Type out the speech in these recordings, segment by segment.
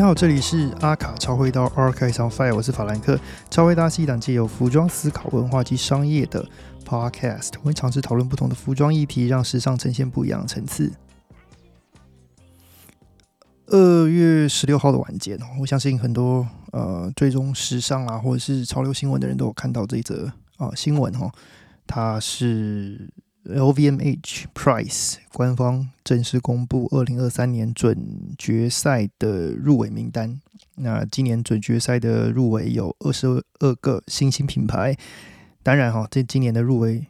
你好，这里是阿卡超会刀 Archive on Fire，我是法兰克。超会刀是一档借由服装思考、文化及商业的 Podcast，我会尝试讨论不同的服装议题，让时尚呈现不一样的层次。二月十六号的晚间，我相信很多呃追踪时尚啊，或者是潮流新闻的人都有看到这一则啊新闻哈，它是。LVMH Price 官方正式公布二零二三年准决赛的入围名单。那今年准决赛的入围有二十二个新兴品牌。当然哈，在今年的入围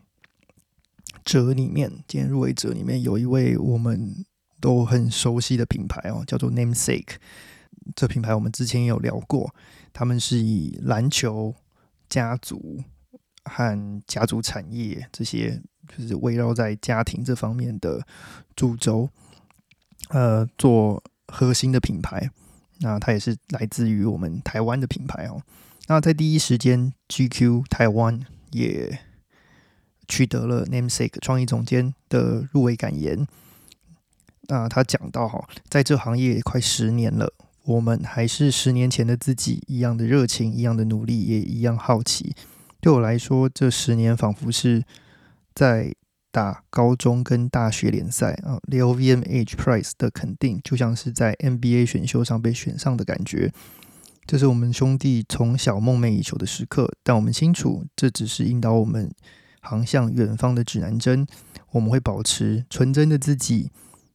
者里面，今年入围者里面有一位我们都很熟悉的品牌哦，叫做 Namesake。这品牌我们之前也有聊过，他们是以篮球家族和家族产业这些。就是围绕在家庭这方面的主轴，呃，做核心的品牌。那它也是来自于我们台湾的品牌哦。那在第一时间，GQ 台湾也取得了 Namesake 创意总监的入围感言。那他讲到哈，在这行业快十年了，我们还是十年前的自己一样的热情，一样的努力，也一样好奇。对我来说，这十年仿佛是。在打高中跟大学联赛啊，LVMH Prize 的肯定就像是在 NBA 选秀上被选上的感觉。这是我们兄弟从小梦寐以求的时刻，但我们清楚，这只是引导我们航向远方的指南针。我们会保持纯真的自己，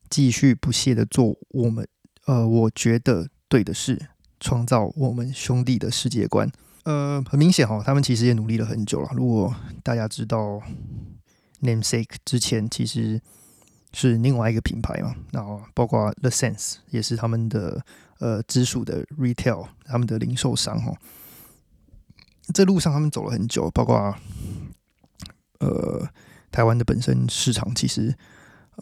继续不懈的做我们呃，我觉得对的事，创造我们兄弟的世界观。呃，很明显哈，他们其实也努力了很久了。如果大家知道。Namesake 之前其实是另外一个品牌嘛，然后包括 The Sense 也是他们的呃直属的 retail，他们的零售商哈。这路上他们走了很久，包括呃台湾的本身市场其实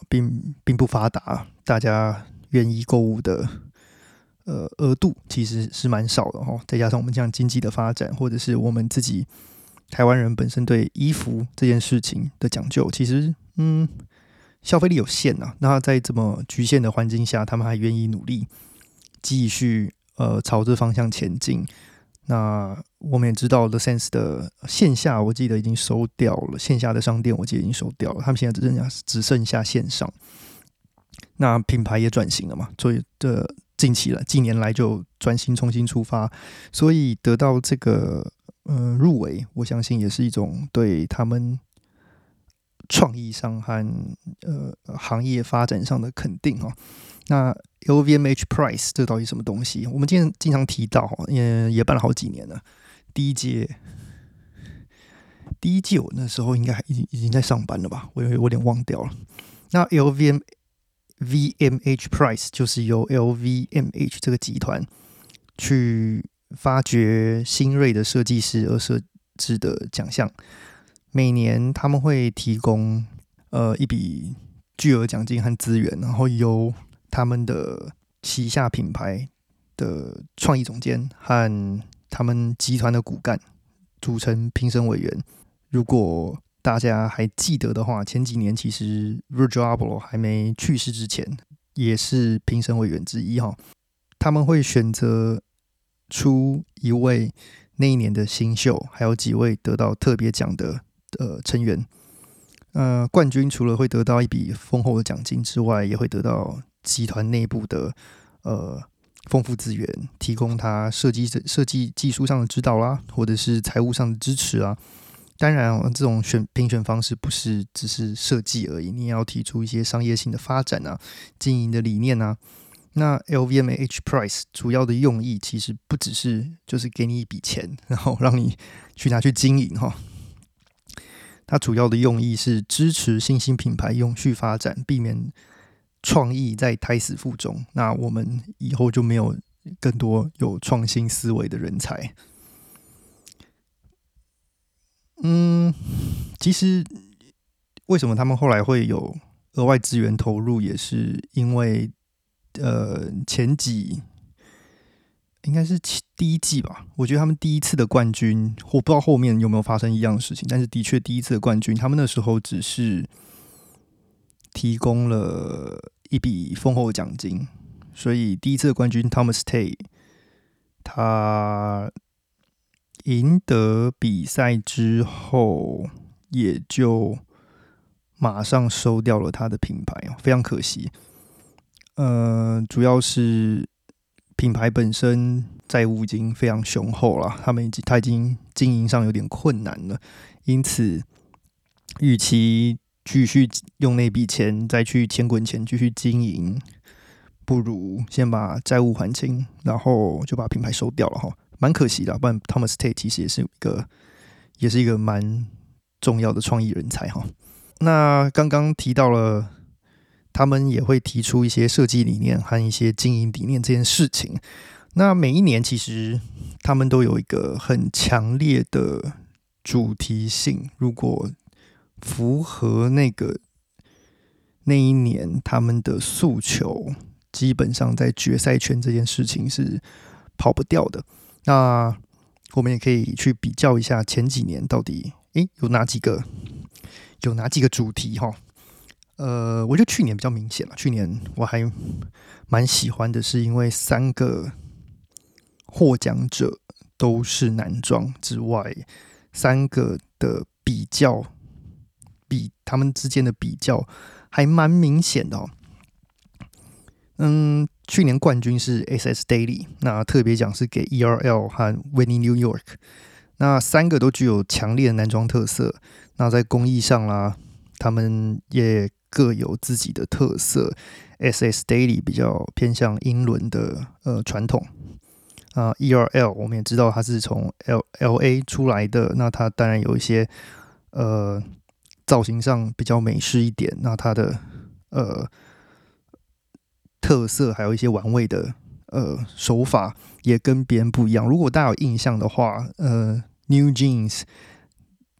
并并不发达，大家愿意购物的呃额度其实是蛮少的哈。再加上我们这样经济的发展，或者是我们自己。台湾人本身对衣服这件事情的讲究，其实嗯，消费力有限呐。那在这么局限的环境下，他们还愿意努力，继续呃朝这方向前进。那我们也知道，The Sense 的线下，我记得已经收掉了线下的商店，我记得已经收掉了。他们现在只剩下只剩下线上。那品牌也转型了嘛，所以这近期了，近年来就转型重新出发，所以得到这个。嗯，入围，我相信也是一种对他们创意上和呃行业发展上的肯定哈。那 LVMH Prize 这到底什么东西？我们今天经常提到，也也办了好几年了。第一届，第一届我那时候应该已经已经在上班了吧？我我有点忘掉了。那 LVMH Prize 就是由 LVMH 这个集团去。发掘新锐的设计师而设置的奖项，每年他们会提供呃一笔巨额奖金和资源，然后由他们的旗下品牌的创意总监和他们集团的骨干组成评审委员。如果大家还记得的话，前几年其实 Virgil Abloh 还没去世之前，也是评审委员之一哈。他们会选择。出一位那一年的新秀，还有几位得到特别奖的呃成员。呃，冠军除了会得到一笔丰厚的奖金之外，也会得到集团内部的呃丰富资源，提供他设计设计技术上的指导啦，或者是财务上的支持啊。当然，这种选评选方式不是只是设计而已，你也要提出一些商业性的发展啊，经营的理念啊。那 LVMH Price 主要的用意其实不只是就是给你一笔钱，然后让你去拿去经营哈。它主要的用意是支持新兴品牌永续发展，避免创意在胎死腹中。那我们以后就没有更多有创新思维的人才。嗯，其实为什么他们后来会有额外资源投入，也是因为。呃，前几应该是第一季吧。我觉得他们第一次的冠军，我不知道后面有没有发生一样的事情，但是的确第一次的冠军，他们那时候只是提供了一笔丰厚的奖金，所以第一次的冠军 Thomas Tay，他赢得比赛之后，也就马上收掉了他的品牌哦，非常可惜。呃，主要是品牌本身债务已经非常雄厚了，他们已经他已经经营上有点困难了，因此，与其继续用那笔钱再去钱滚钱继续经营。不如先把债务还清，然后就把品牌收掉了哈，蛮可惜的。不然 Thomas Tate 其实也是一个，也是一个蛮重要的创意人才哈。那刚刚提到了，他们也会提出一些设计理念和一些经营理念这件事情。那每一年其实他们都有一个很强烈的主题性，如果符合那个那一年他们的诉求。基本上在决赛圈这件事情是跑不掉的。那我们也可以去比较一下前几年到底诶有哪几个有哪几个主题哈？呃，我觉得去年比较明显了。去年我还蛮喜欢的，是因为三个获奖者都是男装之外，三个的比较比他们之间的比较还蛮明显的哦。嗯，去年冠军是 SS Daily，那特别奖是给 ERL 和 Winnie New York，那三个都具有强烈的男装特色。那在工艺上啦，他们也各有自己的特色。SS Daily 比较偏向英伦的呃传统啊，ERL 我们也知道它是从 L L A 出来的，那它当然有一些呃造型上比较美式一点，那它的呃。特色还有一些玩味的呃手法也跟别人不一样。如果大家有印象的话，呃，New Jeans，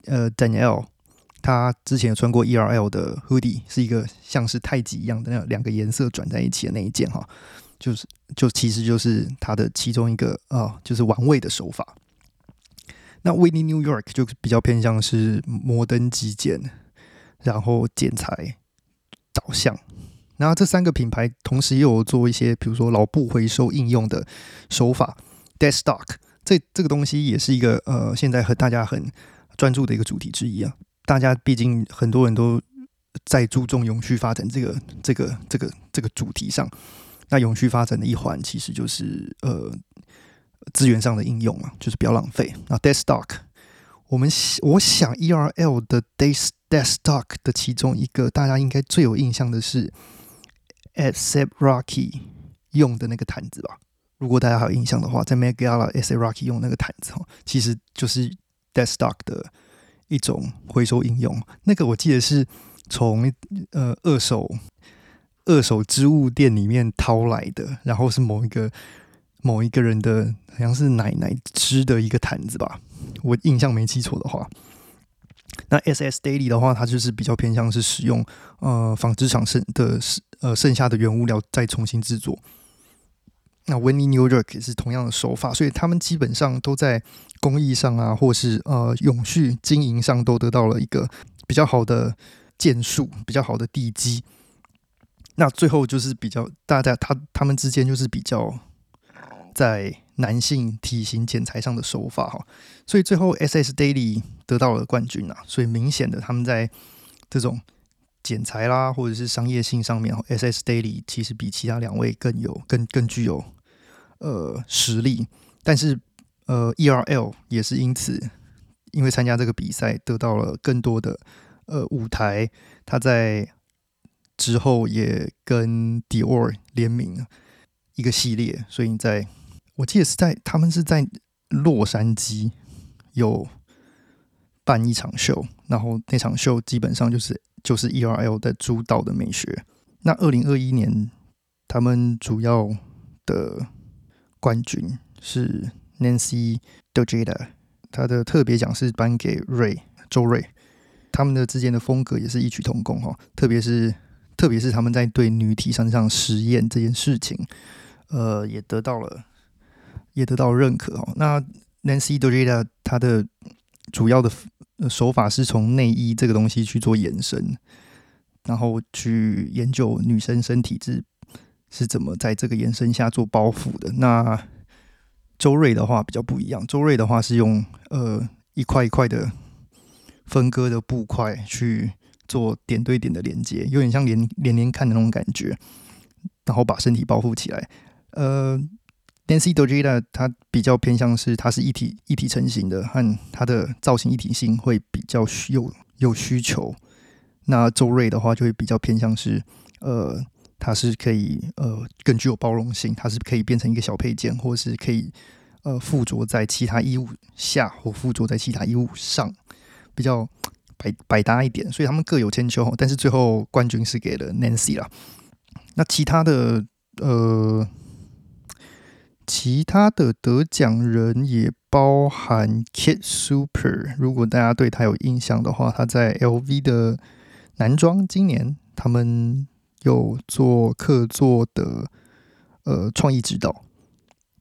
呃，Daniel，他之前有穿过 ERL 的 hoodie，是一个像是太极一样的那两个颜色转在一起的那一件哈，就是就其实就是他的其中一个啊，就是玩味的手法。那 Winnie New York 就比较偏向是摩登极简，然后剪裁导向。然后这三个品牌同时又有做一些，比如说老布回收应用的手法，dead stock，这这个东西也是一个呃，现在和大家很专注的一个主题之一啊。大家毕竟很多人都在注重永续发展这个这个这个这个主题上。那永续发展的一环其实就是呃资源上的应用嘛，就是不要浪费。那 dead stock，我们我想 E R L 的 dead dead stock 的其中一个大家应该最有印象的是。At Rocky 用的那个毯子吧，如果大家还有印象的话，在 Met Gala At Rocky 用那个毯子哦，其实就是 Dead Stock 的一种回收应用。那个我记得是从呃二手二手织物店里面掏来的，然后是某一个某一个人的，好像是奶奶织的一个毯子吧，我印象没记错的话。那 S S Daily 的话，它就是比较偏向是使用呃纺织厂剩的呃剩下的原物料再重新制作。那 Winnie New York 也是同样的手法，所以他们基本上都在工艺上啊，或是呃永续经营上都得到了一个比较好的建树，比较好的地基。那最后就是比较大家他他们之间就是比较在。男性体型剪裁上的手法哈，所以最后 S S Daily 得到了冠军啊，所以明显的他们在这种剪裁啦或者是商业性上面，S S Daily 其实比其他两位更有更更具有呃实力，但是呃 E R L 也是因此因为参加这个比赛得到了更多的呃舞台，他在之后也跟 Dior 联名一个系列，所以在。我记得是在他们是在洛杉矶有办一场秀，然后那场秀基本上就是就是 E R L 的主导的美学。那二零二一年他们主要的冠军是 Nancy Dojeda，他的特别奖是颁给瑞周瑞，他们的之间的风格也是异曲同工哈，特别是特别是他们在对女体身上实验这件事情，呃，也得到了。也得到认可哦。那 Nancy Dojeda 她的主要的手法是从内衣这个东西去做延伸，然后去研究女生身体质是怎么在这个延伸下做包覆的。那周瑞的话比较不一样，周瑞的话是用呃一块一块的分割的布块去做点对点的连接，有点像连连连看的那种感觉，然后把身体包覆起来。呃，Nancy Dojita 它比较偏向是它是一体一体成型的，和它的造型一体性会比较有有需求。那周瑞的话就会比较偏向是呃。它是可以呃更具有包容性，它是可以变成一个小配件，或是可以呃附着在其他衣物下，或附着在其他衣物上，比较百百搭一点。所以他们各有千秋，但是最后冠军是给了 Nancy 啦。那其他的呃其他的得奖人也包含 Kid Super，如果大家对他有印象的话，他在 LV 的男装今年他们。有做客座的呃创意指导，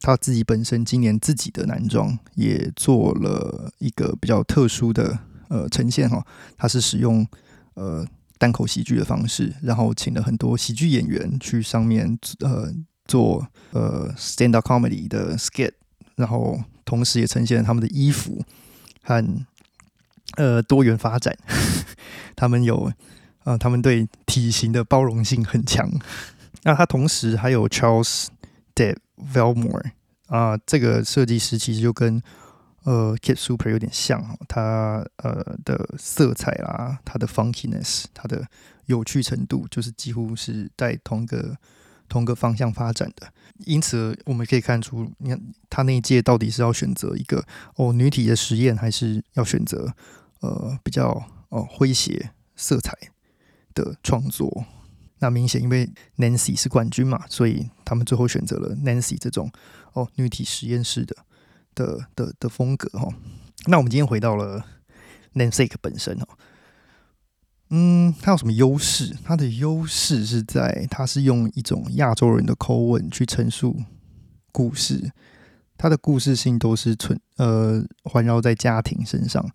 他自己本身今年自己的男装也做了一个比较特殊的呃呈现哈，他是使用呃单口喜剧的方式，然后请了很多喜剧演员去上面呃做呃 stand up comedy 的 skit，然后同时也呈现了他们的衣服和呃多元发展，他们有。啊，他们对体型的包容性很强。那他同时还有 Charles De Velmore 啊，这个设计师其实就跟呃 Kid Super 有点像，他呃的色彩啦，他的 funkiness，他的有趣程度，就是几乎是在同个同个方向发展的。因此，我们可以看出，你看他那一届到底是要选择一个哦女体的实验，还是要选择呃比较哦诙谐色彩？的创作，那明显因为 Nancy 是冠军嘛，所以他们最后选择了 Nancy 这种哦女体实验室的的的的风格哈。那我们今天回到了 Nancy 本身哦，嗯，它有什么优势？它的优势是在它是用一种亚洲人的口吻去陈述故事，它的故事性都是存呃环绕在家庭身上。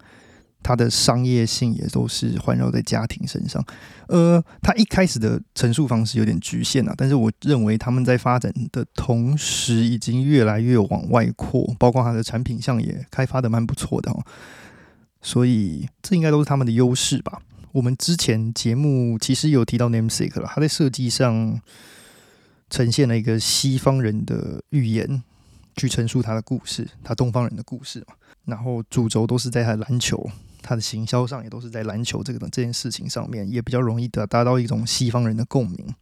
它的商业性也都是环绕在家庭身上，呃，他一开始的陈述方式有点局限啊，但是我认为他们在发展的同时，已经越来越往外扩，包括它的产品项也开发的蛮不错的哦，所以这应该都是他们的优势吧。我们之前节目其实有提到 Namesake 了，它在设计上呈现了一个西方人的语言。去陈述他的故事，他东方人的故事嘛，然后主轴都是在他的篮球。他的行销上也都是在篮球这个这件事情上面，也比较容易的达到一种西方人的共鸣。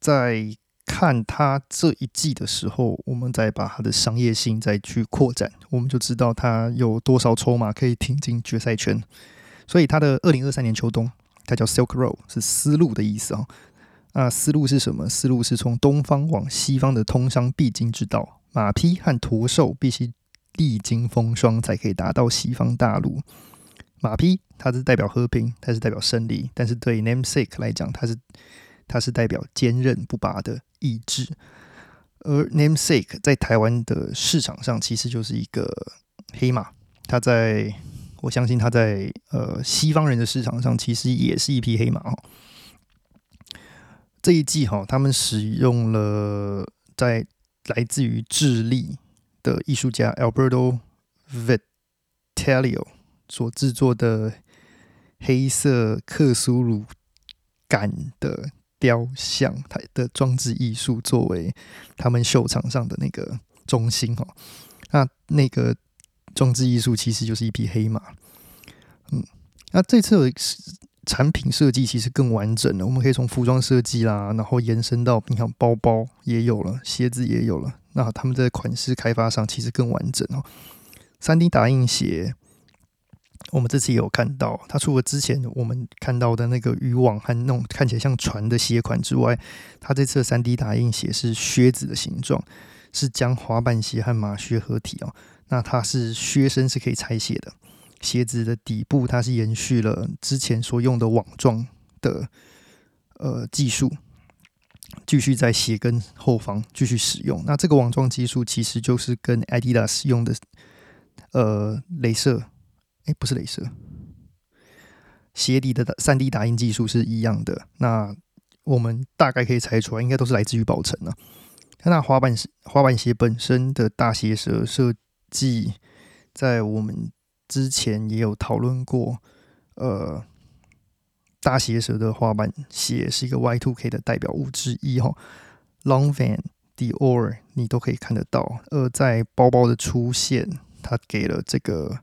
在看他这一季的时候，我们再把他的商业性再去扩展，我们就知道他有多少筹码可以挺进决赛圈。所以他的二零二三年秋冬，他叫 Silk Road，是丝路的意思啊。那丝路是什么？丝路是从东方往西方的通商必经之道，马匹和驼兽必须历经风霜才可以达到西方大陆。马匹，它是代表和平，它是代表胜利，但是对 namesake 来讲，它是它是代表坚韧不拔的意志。而 namesake 在台湾的市场上，其实就是一个黑马。它在我相信，它在呃西方人的市场上，其实也是一匹黑马哦。这一季哈，他们使用了在来自于智利的艺术家 Alberto Vitalio。所制作的黑色克苏鲁感的雕像，它的装置艺术作为他们秀场上的那个中心哦。那那个装置艺术其实就是一匹黑马。嗯，那这次产品设计其实更完整了。我们可以从服装设计啦，然后延伸到你看包包也有了，鞋子也有了。那他们在款式开发上其实更完整哦。三 D 打印鞋。我们这次也有看到，它除了之前我们看到的那个渔网和那种看起来像船的鞋款之外，它这次的三 D 打印鞋是靴子的形状，是将滑板鞋和马靴合体哦。那它是靴身是可以拆卸的，鞋子的底部它是延续了之前所用的网状的呃技术，继续在鞋跟后方继续使用。那这个网状技术其实就是跟 Adidas 用的呃镭射。哎，不是镭射，鞋底的三 D 打印技术是一样的。那我们大概可以猜出来，应该都是来自于宝城啊。那滑板滑板鞋本身的大鞋舌设计，在我们之前也有讨论过。呃，大鞋舌的滑板鞋是一个 Y Two K 的代表物之一哈。Long Van、Dior 你都可以看得到。呃，在包包的出现，它给了这个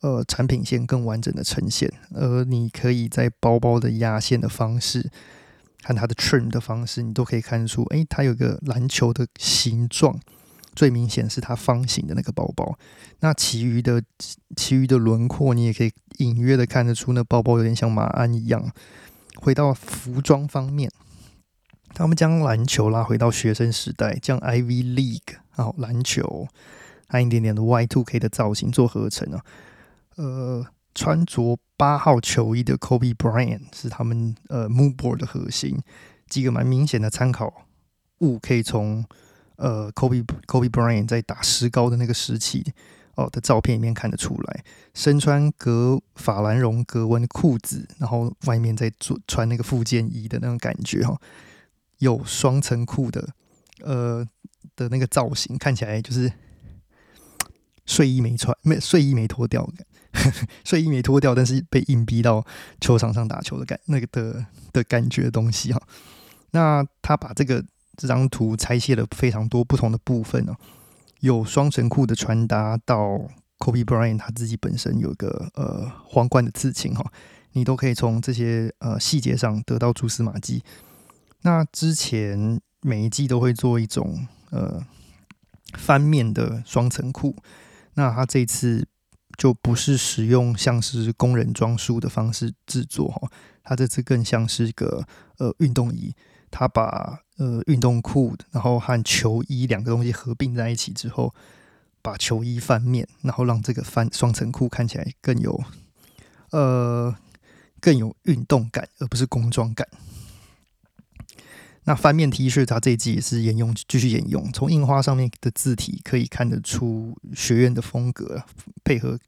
呃产品线更完整的呈现。而你可以在包包的压线的方式。看它的 trim 的方式，你都可以看出，哎，它有个篮球的形状，最明显是它方形的那个包包。那其余的其余的轮廓，你也可以隐约的看得出，那包包有点像马鞍一样。回到服装方面，他们将篮球拉回到学生时代，将 Ivy League 啊篮球和一点点的 Y Two K 的造型做合成啊，呃。穿着八号球衣的 Kobe Bryant 是他们呃 Moodboard 的核心，几个蛮明显的参考物可以从呃 Kobe Kobe Bryant 在打石膏的那个时期哦的照片里面看得出来，身穿格法兰绒格纹裤子，然后外面再做穿那个附件衣的那种感觉哈，有双层裤的呃的那个造型，看起来就是睡衣没穿没睡衣没脱掉。睡衣没脱掉，但是被硬逼到球场上打球的感那个的的感觉东西哈。那他把这个这张图拆卸了非常多不同的部分哦，有双层裤的穿搭，到 Kobe Bryant 他自己本身有一个呃皇冠的刺青哈，你都可以从这些呃细节上得到蛛丝马迹。那之前每一季都会做一种呃翻面的双层裤，那他这次。就不是使用像是工人装束的方式制作哈，它这次更像是一个呃运动衣，他把呃运动裤然后和球衣两个东西合并在一起之后，把球衣翻面，然后让这个翻双层裤看起来更有呃更有运动感，而不是工装感。那翻面 T 恤，它这一季也是沿用，继续沿用。从印花上面的字体可以看得出学院的风格，配合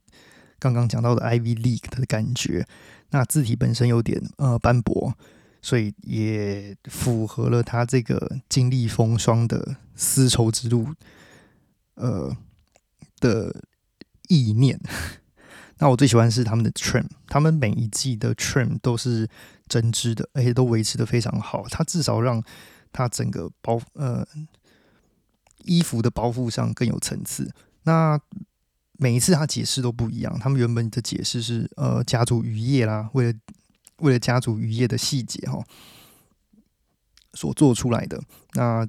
刚刚讲到的 Ivy League 的感觉。那字体本身有点呃斑驳，所以也符合了他这个经历风霜的丝绸之路呃的意念。那我最喜欢是他们的 trim，他们每一季的 trim 都是针织的，而且都维持的非常好。它至少让它整个包呃衣服的包覆上更有层次。那每一次他解释都不一样。他们原本的解释是呃家族渔业啦，为了为了家族渔业的细节哈所做出来的。那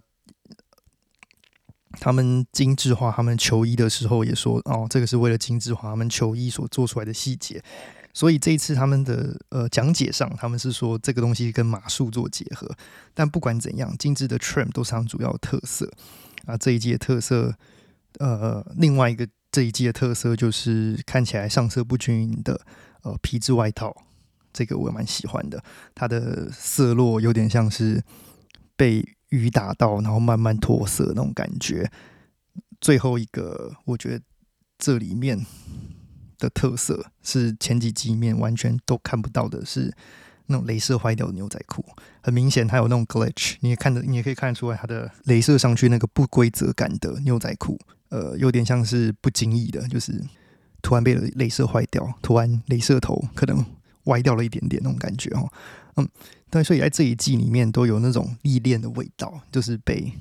他们精致化他们球衣的时候，也说哦，这个是为了精致化他们球衣所做出来的细节。所以这一次他们的呃讲解上，他们是说这个东西跟马术做结合。但不管怎样，精致的 trim 都是他们主要特色啊。这一季的特色，呃，另外一个这一季的特色就是看起来上色不均匀的呃皮质外套，这个我也蛮喜欢的。它的色落有点像是被。雨打到，然后慢慢脱色那种感觉。最后一个，我觉得这里面的特色是前几集面完全都看不到的，是那种镭射坏掉的牛仔裤。很明显，它有那种 glitch，你也看得，你也可以看得出来，它的镭射上去那个不规则感的牛仔裤，呃，有点像是不经意的，就是突然被镭射坏掉，突然镭射头可能歪掉了一点点那种感觉哦。嗯。对，所以在这一季里面都有那种历练的味道，就是被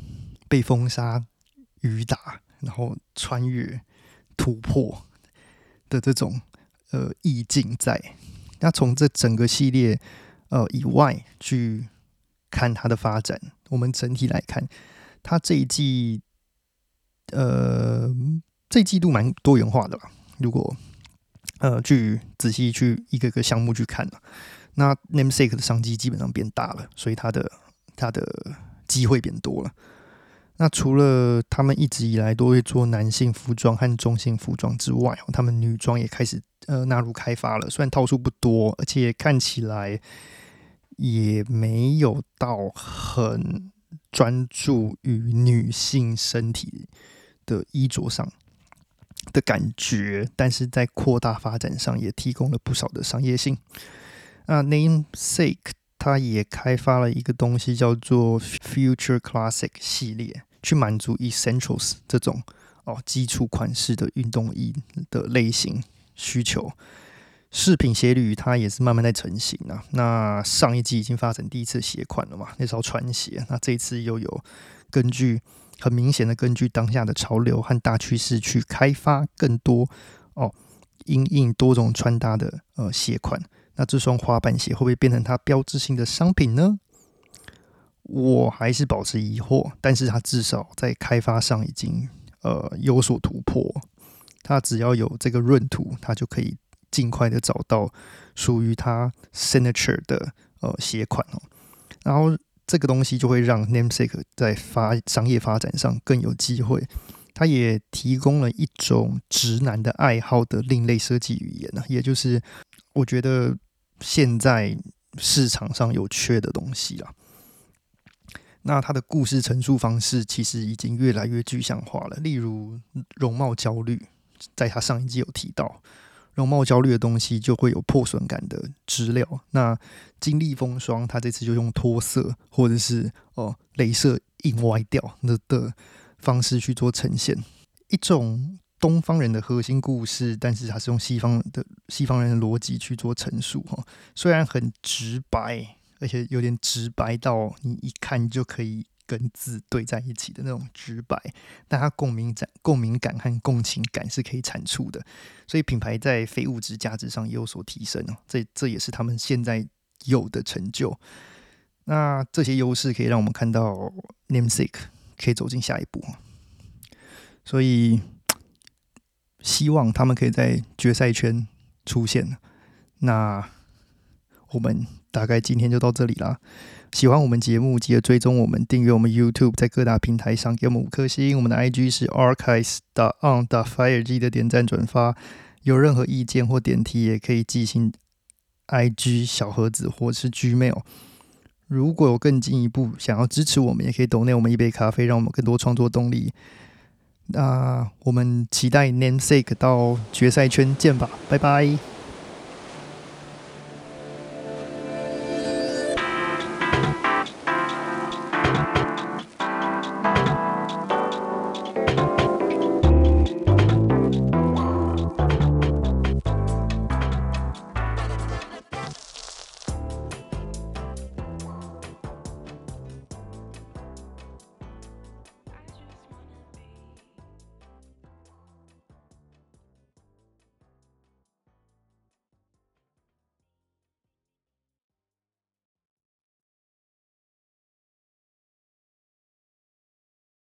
被风沙雨打，然后穿越突破的这种呃意境在。那从这整个系列呃以外去看它的发展，我们整体来看，它这一季呃这季度蛮多元化的吧？如果呃去仔细去一个个项目去看？那 Namesake 的商机基本上变大了，所以它的它的机会变多了。那除了他们一直以来都会做男性服装和中性服装之外，他们女装也开始呃纳入开发了。虽然套数不多，而且看起来也没有到很专注于女性身体的衣着上的感觉，但是在扩大发展上也提供了不少的商业性。那 Namesake 它也开发了一个东西叫做 Future Classic 系列，去满足 Essentials 这种哦基础款式的运动衣的类型需求。饰品鞋履它也是慢慢在成型啊。那上一季已经发展第一次鞋款了嘛？那时候穿鞋，那这一次又有根据很明显的根据当下的潮流和大趋势去开发更多哦，因应多种穿搭的呃鞋款。那这双滑板鞋会不会变成它标志性的商品呢？我还是保持疑惑，但是它至少在开发上已经呃有所突破。它只要有这个闰土，它就可以。尽快的找到属于它 signature 的呃鞋款哦，然后这个东西就会让 Namesake 在发商业发展上更有机会。它也提供了一种直男的爱好的另类设计语言呢，也就是我觉得现在市场上有缺的东西啊。那它的故事陈述方式其实已经越来越具象化了，例如容貌焦虑，在他上一季有提到。容貌焦虑的东西就会有破损感的资料。那经历风霜，它这次就用脱色或者是哦，镭射印歪掉的的方式去做呈现，一种东方人的核心故事，但是它是用西方的西方人的逻辑去做陈述哈。虽然很直白，而且有点直白到你一看就可以。跟字对在一起的那种直白，但它共鸣感、共鸣感和共情感是可以产出的，所以品牌在非物质价值上也有所提升哦。这这也是他们现在有的成就。那这些优势可以让我们看到 Namesake 可以走进下一步所以希望他们可以在决赛圈出现。那我们大概今天就到这里啦。喜欢我们节目，记得追踪我们，订阅我们 YouTube，在各大平台上给我们五颗星。我们的 IG 是 archives. on. fire，记得点赞转发。有任何意见或点题，也可以寄信 IG 小盒子或是 Gmail。如果有更进一步想要支持我们，也可以 donate 我们一杯咖啡，让我们更多创作动力。那我们期待 Namesake 到决赛圈见吧，拜拜。